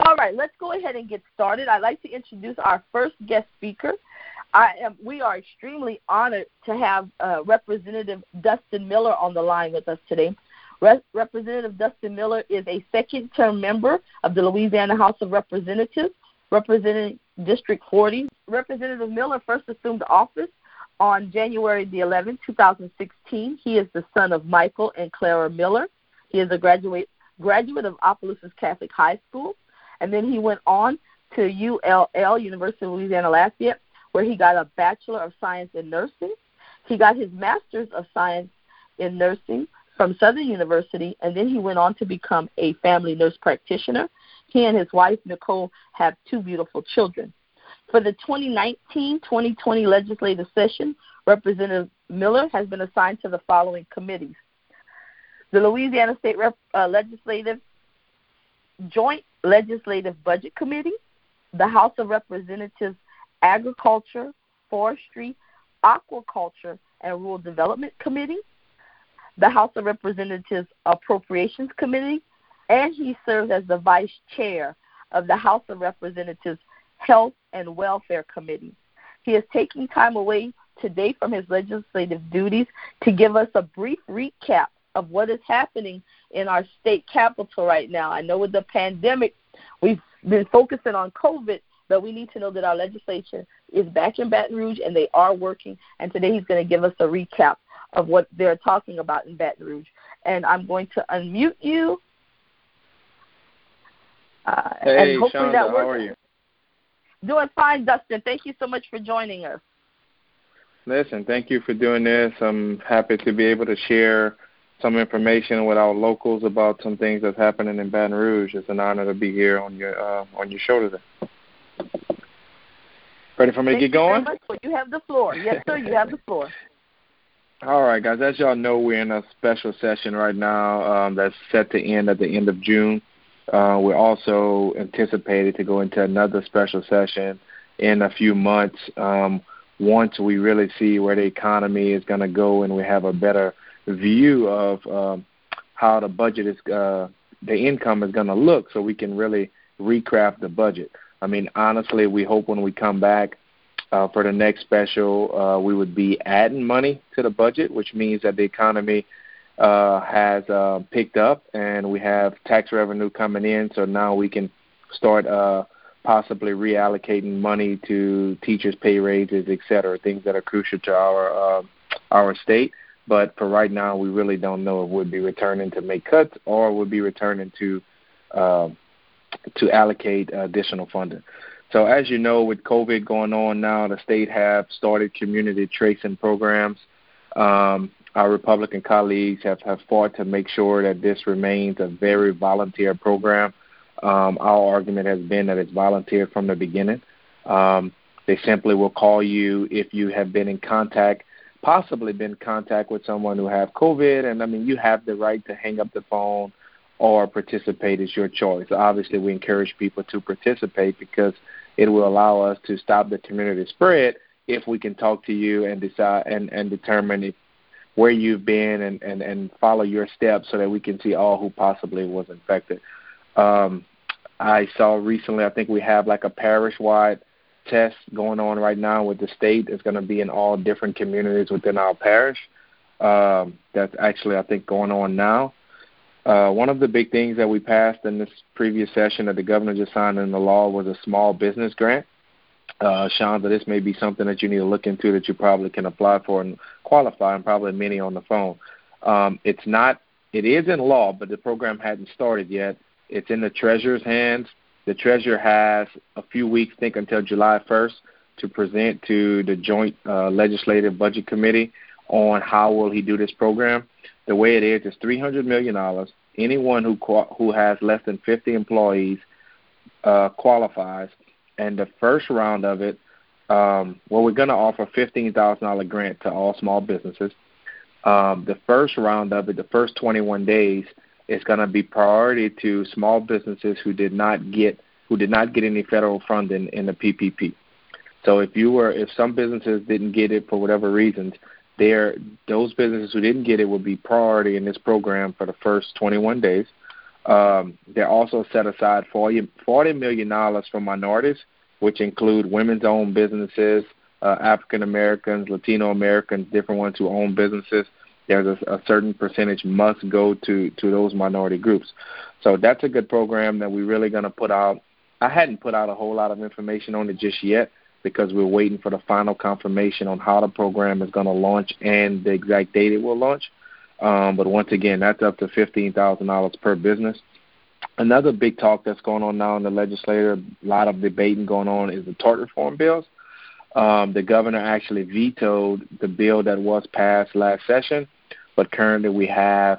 All right, let's go ahead and get started. I'd like to introduce our first guest speaker. Am, we are extremely honored to have uh, Representative Dustin Miller on the line with us today. Re- Representative Dustin Miller is a second term member of the Louisiana House of Representatives, representing District 40. Representative Miller first assumed office on January the 11th, 2016. He is the son of Michael and Clara Miller. He is a graduate graduate of Opelousas Catholic High School, and then he went on to ULL, University of Louisiana Lafayette, where he got a Bachelor of Science in Nursing. He got his Master's of Science in Nursing from Southern University, and then he went on to become a family nurse practitioner. He and his wife, Nicole, have two beautiful children. For the 2019-2020 legislative session, Representative Miller has been assigned to the following committees. The Louisiana State Rep, uh, Legislative Joint Legislative Budget Committee, the House of Representatives Agriculture, Forestry, Aquaculture, and Rural Development Committee, the House of Representatives Appropriations Committee, and he serves as the vice chair of the House of Representatives Health and Welfare Committee. He is taking time away today from his legislative duties to give us a brief recap of what is happening in our state capital right now. I know with the pandemic, we've been focusing on COVID, but we need to know that our legislation is back in Baton Rouge and they are working. And today he's going to give us a recap of what they're talking about in Baton Rouge. And I'm going to unmute you. Uh, hey, and hopefully Shonda, that works. how are you? Doing fine, Dustin. Thank you so much for joining us. Listen, thank you for doing this. I'm happy to be able to share some information with our locals about some things that's happening in Baton Rouge. It's an honor to be here on your uh, on your show today. Ready for me Thank to get going? You have the floor. Yes, sir. You have the floor. All right, guys. As y'all know, we're in a special session right now um, that's set to end at the end of June. Uh, we're also anticipated to go into another special session in a few months um, once we really see where the economy is going to go and we have a better view of um, how the budget is, uh, the income is going to look, so we can really recraft the budget. I mean, honestly, we hope when we come back uh, for the next special, uh, we would be adding money to the budget, which means that the economy uh, has uh, picked up and we have tax revenue coming in. So now we can start uh, possibly reallocating money to teachers' pay raises, et cetera, things that are crucial to our uh, our state. But for right now, we really don't know if we'll be returning to make cuts or we'll be returning to uh, to allocate additional funding. So as you know, with COVID going on now, the state have started community tracing programs. Um, our Republican colleagues have, have fought to make sure that this remains a very volunteer program. Um, our argument has been that it's volunteer from the beginning. Um, they simply will call you if you have been in contact, possibly been in contact with someone who have COVID, and I mean you have the right to hang up the phone or participate is your choice. Obviously, we encourage people to participate because it will allow us to stop the community spread if we can talk to you and decide and, and determine if, where you've been and, and, and follow your steps so that we can see all who possibly was infected. Um, I saw recently, I think we have like a parish wide test going on right now with the state. It's going to be in all different communities within our parish. Um, that's actually, I think, going on now. Uh, one of the big things that we passed in this previous session that the governor just signed into law was a small business grant. Uh, Shonda, this may be something that you need to look into that you probably can apply for and qualify, and probably many on the phone. Um, it's not, it is in law, but the program hadn't started yet. It's in the treasurer's hands. The treasurer has a few weeks, I think until July 1st, to present to the Joint uh, Legislative Budget Committee on how will he do this program. The way it is, it's $300 million anyone who who has less than 50 employees uh, qualifies. And the first round of it, um, well, we're going to offer $15,000 grant to all small businesses. Um, the first round of it, the first 21 days, is going to be priority to small businesses who did not get who did not get any federal funding in the PPP. So if you were if some businesses didn't get it for whatever reasons, there those businesses who didn't get it will be priority in this program for the first 21 days. Um, they also set aside 40, $40 million for minorities, which include women's owned businesses, uh, African Americans, Latino Americans, different ones who own businesses. There's a, a certain percentage must go to, to those minority groups. So that's a good program that we're really going to put out. I hadn't put out a whole lot of information on it just yet because we're waiting for the final confirmation on how the program is going to launch and the exact date it will launch. Um, but once again, that's up to fifteen thousand dollars per business. Another big talk that's going on now in the legislature, a lot of debating going on, is the tort reform bills. Um, the governor actually vetoed the bill that was passed last session, but currently we have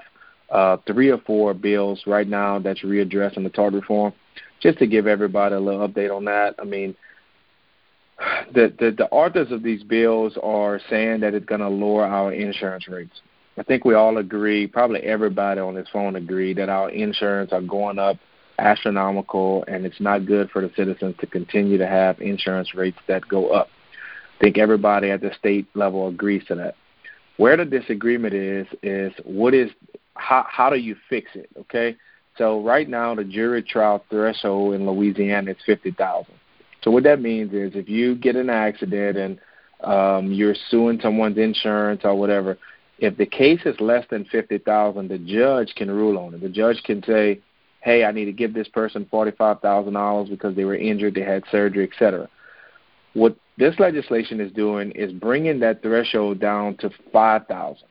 uh, three or four bills right now that's readdressing the tort reform. Just to give everybody a little update on that, I mean, the, the, the authors of these bills are saying that it's going to lower our insurance rates. I think we all agree, probably everybody on this phone agree, that our insurance are going up astronomical, and it's not good for the citizens to continue to have insurance rates that go up. Think everybody at the state level agrees to that. Where the disagreement is is what is how how do you fix it? Okay, so right now the jury trial threshold in Louisiana is fifty thousand. So what that means is if you get an accident and um, you're suing someone's insurance or whatever, if the case is less than fifty thousand, the judge can rule on it. The judge can say, "Hey, I need to give this person forty-five thousand dollars because they were injured, they had surgery, etc." What this legislation is doing is bringing that threshold down to five thousand.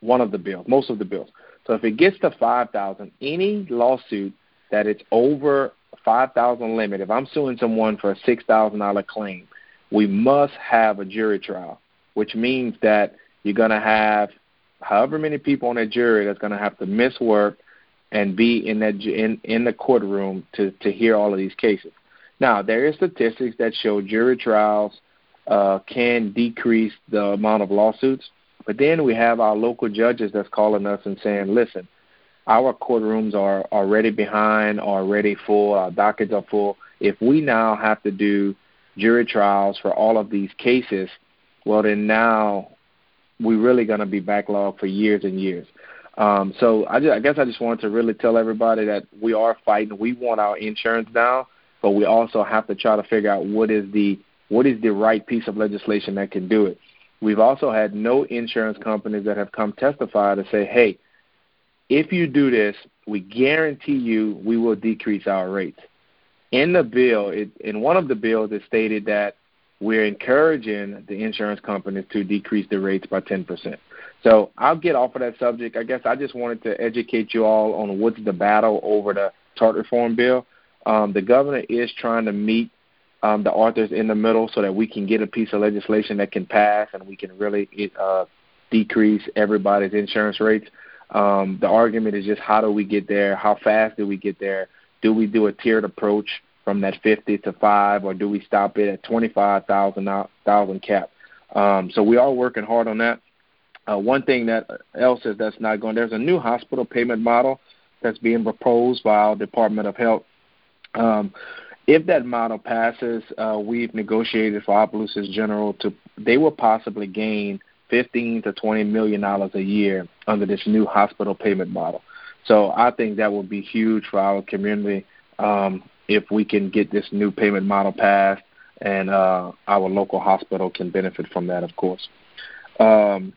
One of the bills, most of the bills. So if it gets to five thousand, any lawsuit that it's over five thousand limit, if I'm suing someone for a six thousand dollar claim, we must have a jury trial, which means that you're going to have however many people on that jury that's going to have to miss work and be in that in in the courtroom to to hear all of these cases. Now there is statistics that show jury trials uh, can decrease the amount of lawsuits, but then we have our local judges that's calling us and saying, "Listen, our courtrooms are already behind, already full, our dockets are full. If we now have to do jury trials for all of these cases, well then now we're really going to be backlogged for years and years. Um, so I, just, I guess I just wanted to really tell everybody that we are fighting. We want our insurance down, but we also have to try to figure out what is the what is the right piece of legislation that can do it. We've also had no insurance companies that have come testify to say, hey, if you do this, we guarantee you we will decrease our rates. In the bill, it, in one of the bills, it stated that we're encouraging the insurance companies to decrease the rates by 10%. So I'll get off of that subject. I guess I just wanted to educate you all on what's the battle over the tort reform bill. Um, the governor is trying to meet um, the authors in the middle so that we can get a piece of legislation that can pass and we can really uh, decrease everybody's insurance rates. Um, the argument is just how do we get there? How fast do we get there? Do we do a tiered approach? from that 50 to 5, or do we stop it at 25,000 cap? Um, so we are working hard on that. Uh, one thing that else is that's not going. There's a new hospital payment model that's being proposed by our Department of Health. Um, if that model passes, uh, we've negotiated for Opelousas General to they will possibly gain 15 to 20 million dollars a year under this new hospital payment model. So I think that will be huge for our community. Um, if we can get this new payment model passed, and uh, our local hospital can benefit from that, of course. Um,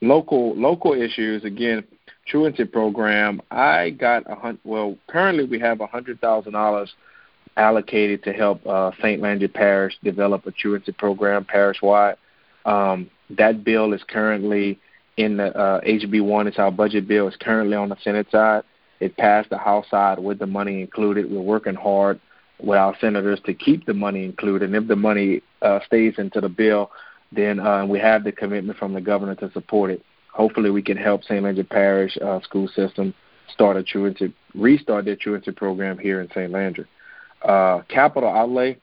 local local issues again. Truancy program. I got a hundred. Well, currently we have a hundred thousand dollars allocated to help uh, St. Landry Parish develop a truancy program parish wide. Um, that bill is currently in the uh, HB1. It's our budget bill. It's currently on the Senate side. It passed the House side with the money included. We're working hard with our senators to keep the money included. And if the money uh, stays into the bill, then uh, we have the commitment from the governor to support it. Hopefully, we can help St. Landry Parish uh, school system start a truancy, restart their truancy program here in St. Landry. Uh, capital outlay,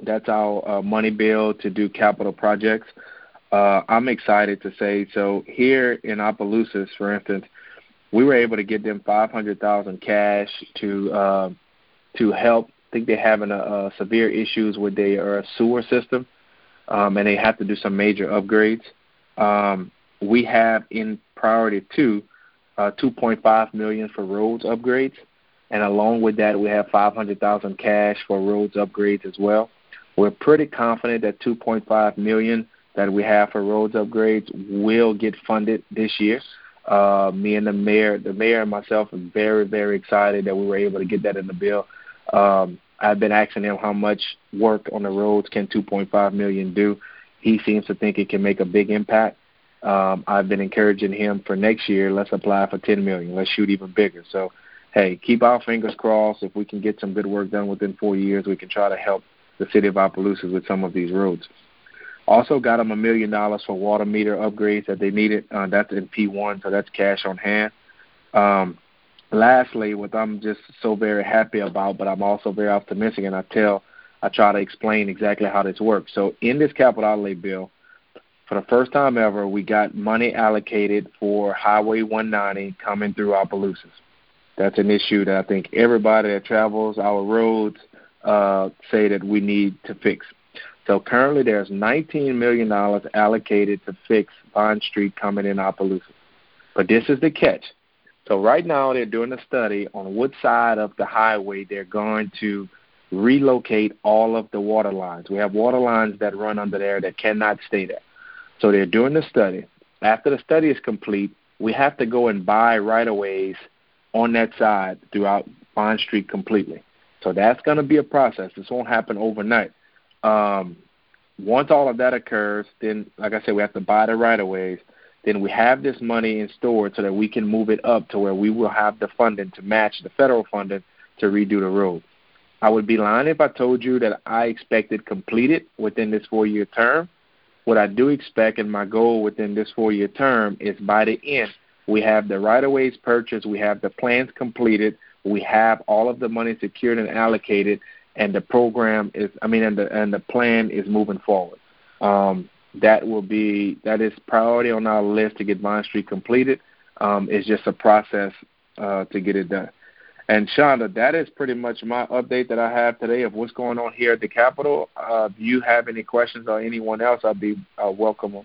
that's our uh, money bill to do capital projects. Uh, I'm excited to say so here in Opelousas, for instance, we were able to get them five hundred thousand cash to uh, to help. I think they're having a, a severe issues with their uh, sewer system, um, and they have to do some major upgrades. Um, we have in priority two uh, 2.5 million for roads upgrades, and along with that, we have 500,000 cash for roads upgrades as well. We're pretty confident that 2.5 million that we have for roads upgrades will get funded this year. Uh, me and the mayor, the mayor and myself, are very, very excited that we were able to get that in the bill. Um, I've been asking him how much work on the roads can 2.5 million do. He seems to think it can make a big impact. Um, I've been encouraging him for next year. Let's apply for 10 million. Let's shoot even bigger. So, hey, keep our fingers crossed. If we can get some good work done within four years, we can try to help the city of Opelousas with some of these roads. Also got them a million dollars for water meter upgrades that they needed. Uh, that's in P1, so that's cash on hand. Um, lastly, what I'm just so very happy about, but I'm also very optimistic, and I tell, I try to explain exactly how this works. So in this capital outlay bill, for the first time ever, we got money allocated for Highway 190 coming through Opelousas. That's an issue that I think everybody that travels our roads uh, say that we need to fix. So currently, there's $19 million allocated to fix Bond Street coming in Opelousas. But this is the catch. So right now, they're doing a study on what side of the highway they're going to relocate all of the water lines. We have water lines that run under there that cannot stay there. So they're doing the study. After the study is complete, we have to go and buy right of ways on that side throughout Bond Street completely. So that's going to be a process. This won't happen overnight. Um, once all of that occurs, then, like I said, we have to buy the right of ways. Then we have this money in storage so that we can move it up to where we will have the funding to match the federal funding to redo the road. I would be lying if I told you that I expect it completed within this four year term. What I do expect and my goal within this four year term is by the end, we have the right of ways purchased, we have the plans completed, we have all of the money secured and allocated, and the program is, I mean, and the and the plan is moving forward. Um, that will be that is priority on our list to get Bond Street completed. Um, it's just a process uh, to get it done. And Shonda, that is pretty much my update that I have today of what's going on here at the Capitol. Uh, if you have any questions or anyone else, I'd be uh, welcome.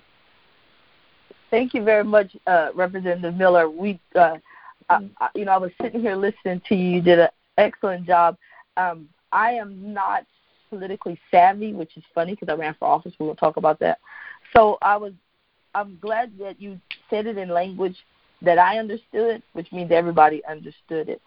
Thank you very much, uh, Representative Miller. We, uh, I, I, you know, I was sitting here listening to you. You did an excellent job. Um, I am not politically savvy, which is funny because I ran for office. We will talk about that. So I was, I'm glad that you said it in language that I understood, which means everybody understood it